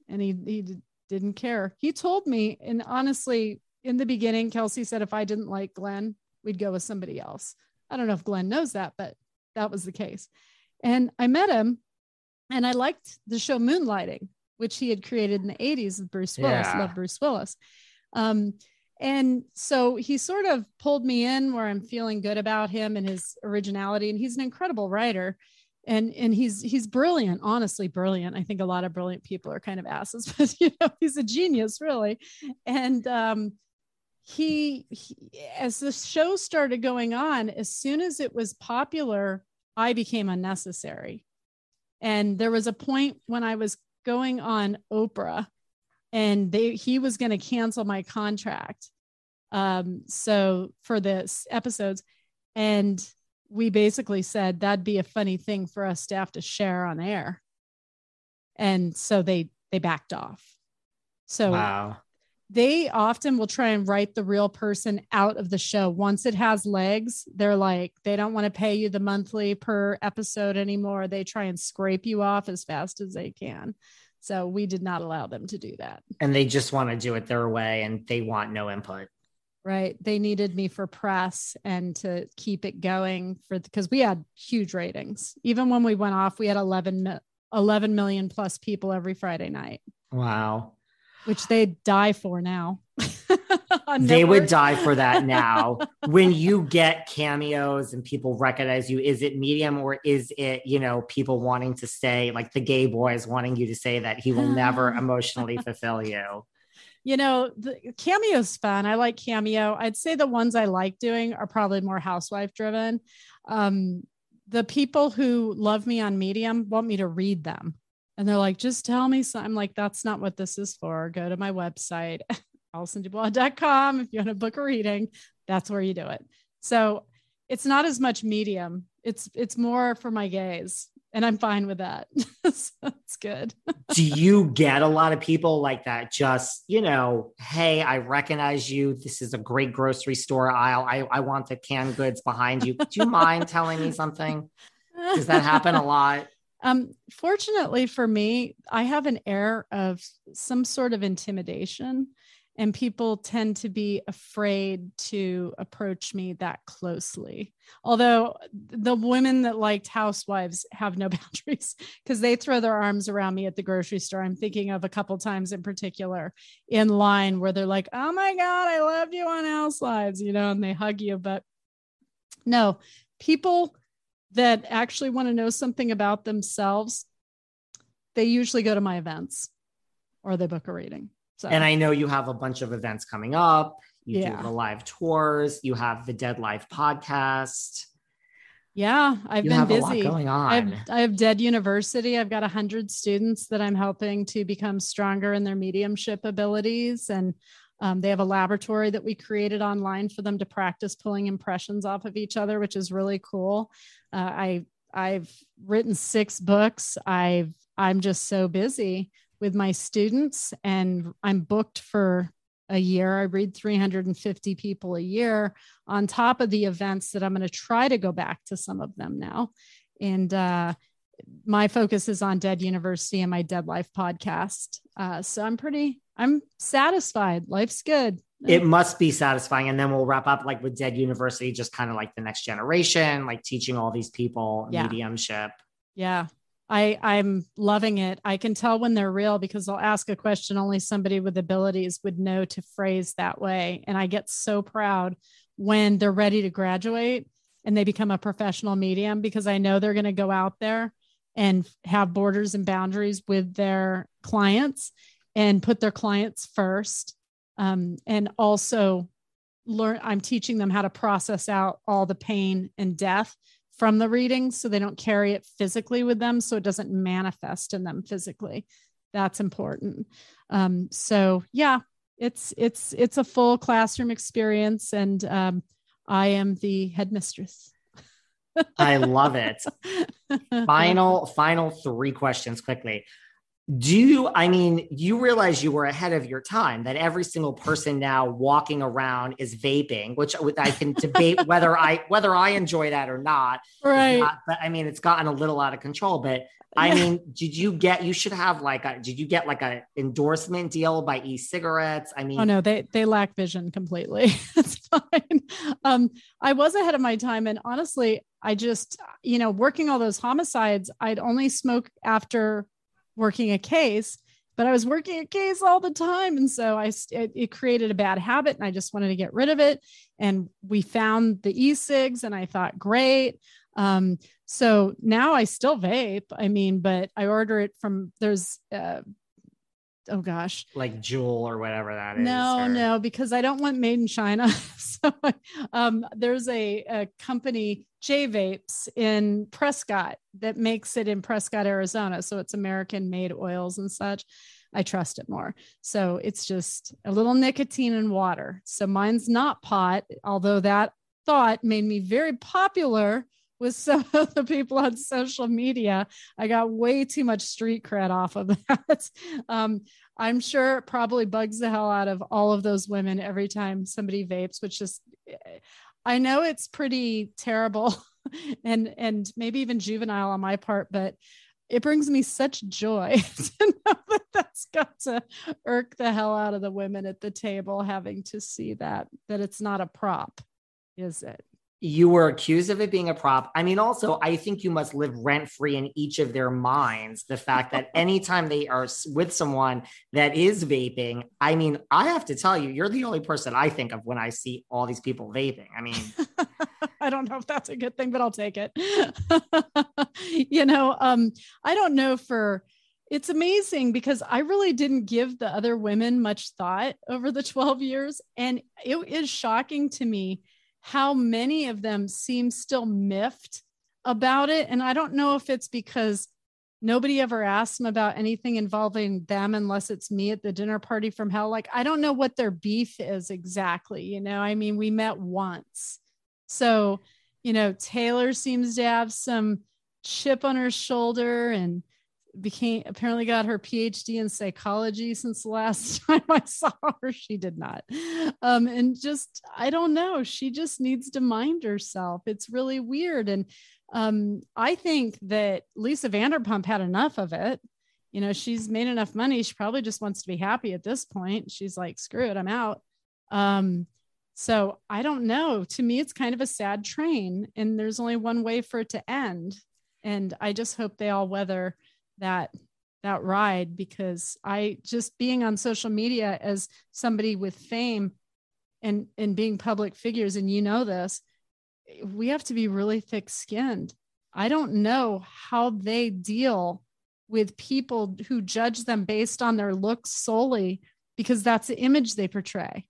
and he, he didn't care. He told me, and honestly, in the beginning, Kelsey said if I didn't like Glenn, we'd go with somebody else. I don't know if Glenn knows that, but that was the case. And I met him and I liked the show Moonlighting, which he had created in the 80s with Bruce Willis. Yeah. Love Bruce Willis. Um, and so he sort of pulled me in where I'm feeling good about him and his originality. And he's an incredible writer. And and he's he's brilliant, honestly brilliant. I think a lot of brilliant people are kind of asses, but you know, he's a genius, really. And um he, he as the show started going on, as soon as it was popular, I became unnecessary. And there was a point when I was going on Oprah and they he was going to cancel my contract um so for this episodes and we basically said that'd be a funny thing for us to have to share on air and so they they backed off so wow. They often will try and write the real person out of the show. Once it has legs they're like they don't want to pay you the monthly per episode anymore. They try and scrape you off as fast as they can. So we did not allow them to do that. And they just want to do it their way and they want no input. right. They needed me for press and to keep it going for because we had huge ratings. Even when we went off we had 11 11 million plus people every friday night. Wow. Which they die for now. They would die for that now. when you get cameos and people recognize you, is it medium or is it, you know, people wanting to say, like the gay boys wanting you to say that he will never emotionally fulfill you? you know the cameo's fun. I like cameo. I'd say the ones i like doing are probably more housewife driven. Um the people who love me on medium want me to read them and they're like just tell me so i'm like that's not what this is for go to my website allisondubois.com if you want to book a reading that's where you do it so it's not as much medium it's it's more for my gays, and i'm fine with that so it's good Do you get a lot of people like that? Just, you know, hey, I recognize you. This is a great grocery store aisle. I, I want the canned goods behind you. Do you mind telling me something? Does that happen a lot? Um, fortunately for me, I have an air of some sort of intimidation, and people tend to be afraid to approach me that closely. Although the women that liked housewives have no boundaries because they throw their arms around me at the grocery store. I'm thinking of a couple times in particular in line where they're like, "Oh my god, I love you on Housewives," you know, and they hug you. But no, people that actually want to know something about themselves, they usually go to my events or they book a reading. So And I know you have a bunch of events coming up. You Yeah. do the live tours. You have the Dead Life podcast. yeah, I've you been have busy. a lot going I on. have, I have Dead University. I've got a hundred students that I'm helping to become stronger in their mediumship abilities, and um, they have a laboratory that we created online for them to practice pulling impressions off of each other, which is really cool. Uh, I I've written six books. I've I'm just so busy with my students, and I'm booked for a year. I read 350 people a year on top of the events that I'm going to try to go back to some of them now. And uh, my focus is on Dead University and my Dead Life podcast. Uh, so I'm pretty, I'm satisfied. Life's good. it must be satisfying. And then we'll wrap up like with Dead University, just kind of like the next generation, like teaching all these people Yeah. mediumship. Yeah. I I'm loving it. I can tell when they're real because I'll ask a question only somebody with abilities would know to phrase that way. And I get so proud when they're ready to graduate and they become a professional medium because I know they're going to go out there and have borders and boundaries with their clients and put their clients first. Um, and also learn, I'm teaching them how to process out all the pain and death from the readings so they don't carry it physically with them so it doesn't manifest in them physically. That's important. Um, so yeah it's it's it's a full classroom experience and um, i am the headmistress I love it. Final, final three questions quickly. Do you, I mean, you realize you were ahead of your time that every single person now walking around is vaping, which I can debate whether I whether I enjoy that or not. Right. Not, but I mean, it's gotten a little out of control. But I mean, did you get? You should have like a. Did you get like a endorsement deal by e-cigarettes? I mean, oh no, they they lack vision completely. it's fine. Um, I was ahead of my time, and honestly, I just you know working all those homicides, I'd only smoke after working a case but I was working a case all the time. And so I, it, it, created a bad habit and I just wanted to get rid of it. And we found the e-cigs and I thought, great. Um, so now I still vape. I mean, but I order it from, there's, uh, oh gosh like Juul or whatever that is no or... no because i don't want made in china so um, there's a, a company j vapes in prescott that makes it in prescott arizona so it's american made oils and such i trust it more so it's just a little nicotine and water so mine's not pot although that thought made me very popular with some of the people on social media. I got way too much street cred off of that. Um, I'm sure it probably bugs the hell out of all of those women every time somebody vapes, which just, I know it's pretty terrible and, and maybe even juvenile on my part, but it brings me such joy to know that that's got to irk the hell out of the women at the table having to see that, that it's not a prop, is it? You were accused of it being a prop. I mean, also, I think you must live rent free in each of their minds. The fact that anytime they are with someone that is vaping, I mean, I have to tell you, you're the only person I think of when I see all these people vaping. I mean, I don't know if that's a good thing, but I'll take it. you know, um, I don't know for it's amazing because I really didn't give the other women much thought over the 12 years. And it is shocking to me how many of them seem still miffed about it. And I don't know if it's because nobody ever asked them about anything involving them unless it's me at the dinner party from hell. Like, I don't know what their beef is exactly. You know, I mean, we met once. So, you know, Taylor seems to have some chip on her shoulder and became apparently got her PhD in psychology since the last time I saw her. She did not. Um, and just, I don't know, she just needs to mind herself. It's really weird. And um, I think that Lisa Vanderpump had enough of it. You know, she's made enough money. She probably just wants to be happy at this point. She's like, screw it, I'm out. Um, so I don't know. To me, it's kind of a sad train, and there's only one way for it to end. And I just hope they all weather that that ride because I just being on social media as somebody with fame and and being public figures and you know this we have to be really thick skinned. I don't know how they deal with people who judge them based on their looks solely because that's the image they portray.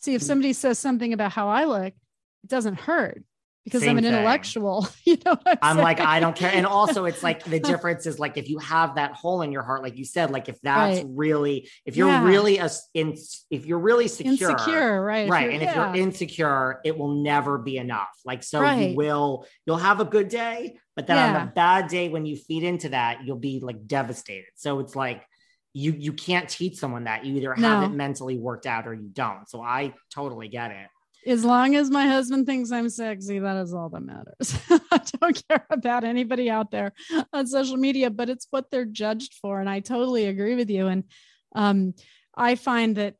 See, if mm. somebody says something about how I look, it doesn't hurt because Same I'm an thing. intellectual. You know, I'm, I'm like, I don't care. And also, it's like the difference is like if you have that hole in your heart, like you said, like if that's right. really, if you're yeah. really a, in, if you're really secure, insecure, right, right, and yeah. if you're insecure, it will never be enough. Like so, right. you will, you'll have a good day, but then yeah. on a bad day when you feed into that, you'll be like devastated. So it's like you you can't teach someone that you either have no. it mentally worked out or you don't. So I totally get it as long as my husband thinks I'm sexy, that is all that matters. I don't care about anybody out there on social media, but it's what they're judged for. And I totally agree with you. And um, I find that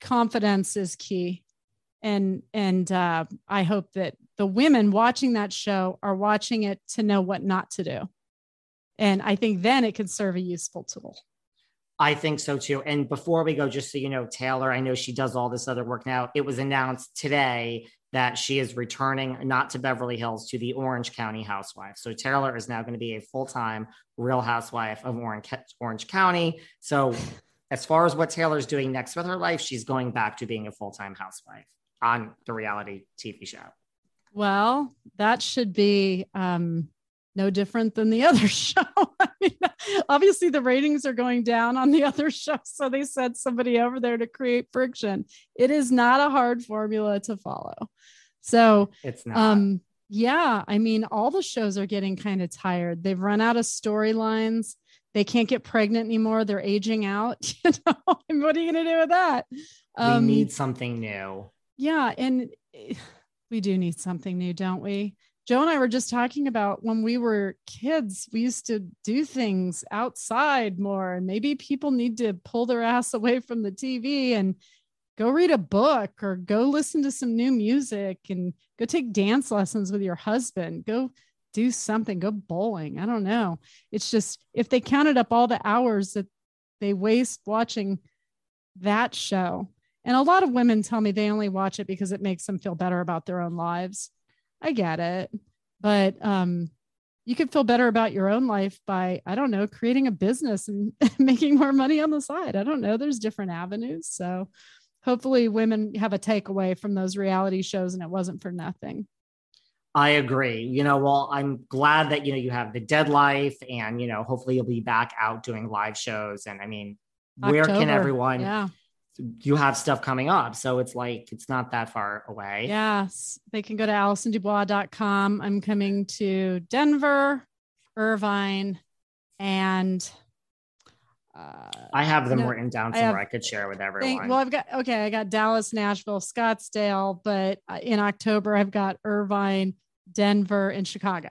confidence is key. And and uh, I hope that the women watching that show are watching it to know what not to do. And I think then it could serve a useful tool. I think so too. And before we go, just so you know, Taylor, I know she does all this other work now. It was announced today that she is returning not to Beverly Hills to the Orange County housewife. So Taylor is now going to be a full time real housewife of Orange, Orange County. So as far as what Taylor's doing next with her life, she's going back to being a full time housewife on the reality TV show. Well, that should be um, no different than the other show. I mean, obviously, the ratings are going down on the other show. So they sent somebody over there to create friction. It is not a hard formula to follow. So it's not. Um, yeah, I mean, all the shows are getting kind of tired. They've run out of storylines. they can't get pregnant anymore. They're aging out. You know, and what are you going to do with that? Um, we need something new. Yeah. And eh, we do need something new, don't we? Joe and I were just talking about when we were kids, we used to do things outside more. And maybe people need to pull their ass away from the TV and go read a book or go listen to some new music and go take dance lessons with your husband. Go do something, go bowling. I don't know. It's just if they counted up all the hours that they waste watching that show. And a lot of women tell me they only watch it because it makes them feel better about their own lives. I get it. But um, you could feel better about your own life by, I don't know, creating a business and making more money on the side. I don't know. There's different avenues. So hopefully women have a takeaway from those reality shows and it wasn't for nothing. I agree. You know, well, I'm glad that, you know, you have the dead life and, you know, hopefully you'll be back out doing live shows. And I mean, October. where can everyone yeah you have stuff coming up. So it's like, it's not that far away. Yes. They can go to AllisonDubois.com. I'm coming to Denver, Irvine, and uh, I have them no, written down somewhere I, have, I, could share with everyone. Think, well, I've got, okay, I got Dallas, Nashville, Scottsdale, but uh, in October, I've got Irvine, Denver, and Chicago.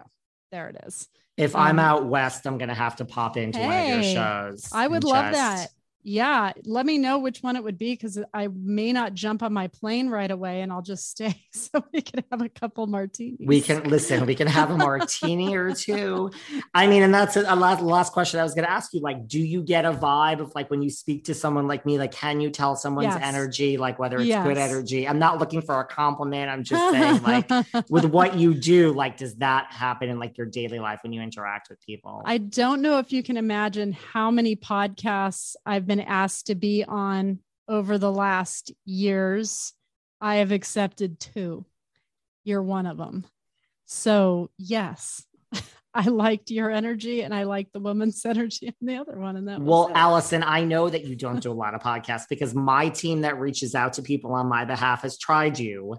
There it is. If um, I'm out west, I'm going to have to pop into hey, one of your shows. I would love just... that yeah, let me know which one it would be because I may not jump on my plane right away and I'll just stay so we can have a couple martinis. We can listen, we can have a martini or two. I mean, and that's a, a last, last question I was going to ask you. Like, do you get a vibe of like when you speak to someone like me, like, can you tell someone's yes. energy, like whether it's yes. good energy? I'm not looking for a compliment. I'm just saying, like, with what you do, like, does that happen in like your daily life when you interact with people? I don't know if you can imagine how many podcasts I've been been asked to be on over the last years, I have accepted two. You're one of them. So, yes, I liked your energy and I liked the woman's energy and the other one. And that well, Allison, I know that you don't do a lot of podcasts because my team that reaches out to people on my behalf has tried you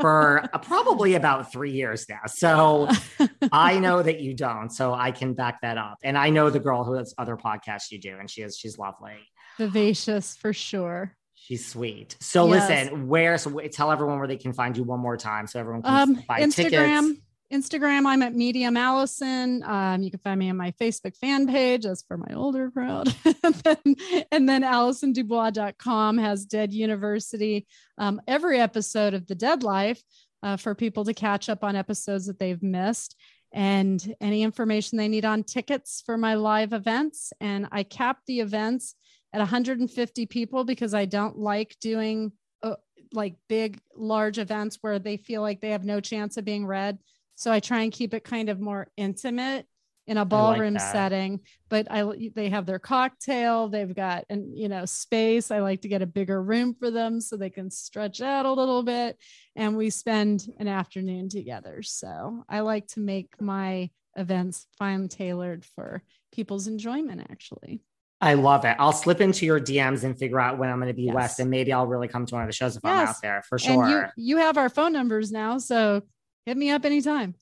for probably about three years now. So I know that you don't. So I can back that up. And I know the girl who has other podcasts you do, and she is she's lovely. Vivacious for sure. She's sweet. So yes. listen, where so tell everyone where they can find you one more time so everyone can um, buy Instagram. Tickets. Instagram, I'm at Medium Allison. Um, you can find me on my Facebook fan page. That's for my older crowd. and, then, and then AllisonDubois.com has Dead University. Um, every episode of The Dead Life uh, for people to catch up on episodes that they've missed and any information they need on tickets for my live events. And I cap the events at 150 people because I don't like doing uh, like big, large events where they feel like they have no chance of being read. So I try and keep it kind of more intimate in a ballroom like setting but i they have their cocktail they've got and you know space i like to get a bigger room for them so they can stretch out a little bit and we spend an afternoon together so i like to make my events fine tailored for people's enjoyment actually I love it. I'll slip into your DMs and figure out when I'm going to be yes. west, and maybe I'll really come to one of the shows if yes. I'm out there for sure. And you, you have our phone numbers now, so hit me up anytime.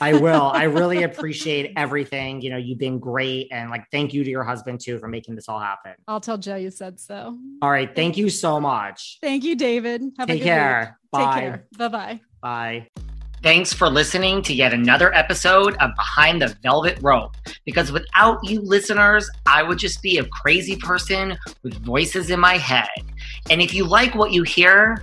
I will. I really appreciate everything. You know, you've been great. And like, thank you to your husband too for making this all happen. I'll tell Joe you said so. All right. Thank you so much. Thank you, David. Have Take care. Week. Bye. Take care. Bye-bye. Bye. Thanks for listening to yet another episode of Behind the Velvet Rope. Because without you listeners, I would just be a crazy person with voices in my head. And if you like what you hear,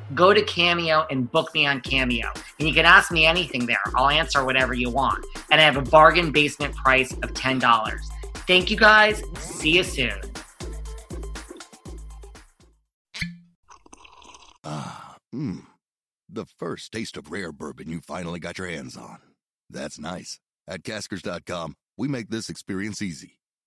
go to Cameo and book me on Cameo. And you can ask me anything there. I'll answer whatever you want. And I have a bargain basement price of $10. Thank you guys. See you soon. Ah, mmm. The first taste of rare bourbon you finally got your hands on. That's nice. At caskers.com, we make this experience easy.